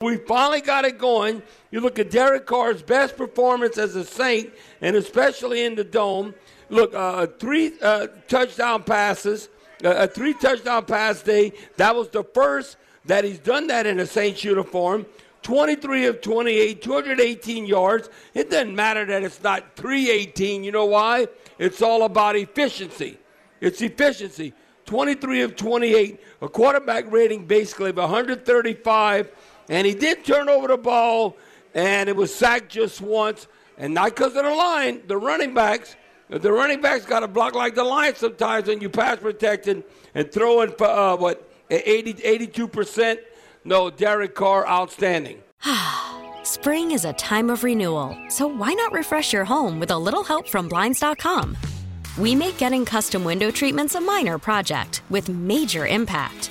We finally got it going. You look at Derek Carr's best performance as a Saint, and especially in the dome. Look, uh, three uh, touchdown passes, uh, a three touchdown pass day. That was the first that he's done that in a Saints uniform. 23 of 28, 218 yards. It doesn't matter that it's not 318. You know why? It's all about efficiency. It's efficiency. 23 of 28, a quarterback rating basically of 135 and he did turn over the ball, and it was sacked just once. And not because of the line, the running backs. The running backs got to block like the line sometimes when you pass protected and throw in for, uh, what, 80, 82%. No, Derek Carr, outstanding. Spring is a time of renewal, so why not refresh your home with a little help from Blinds.com? We make getting custom window treatments a minor project with major impact.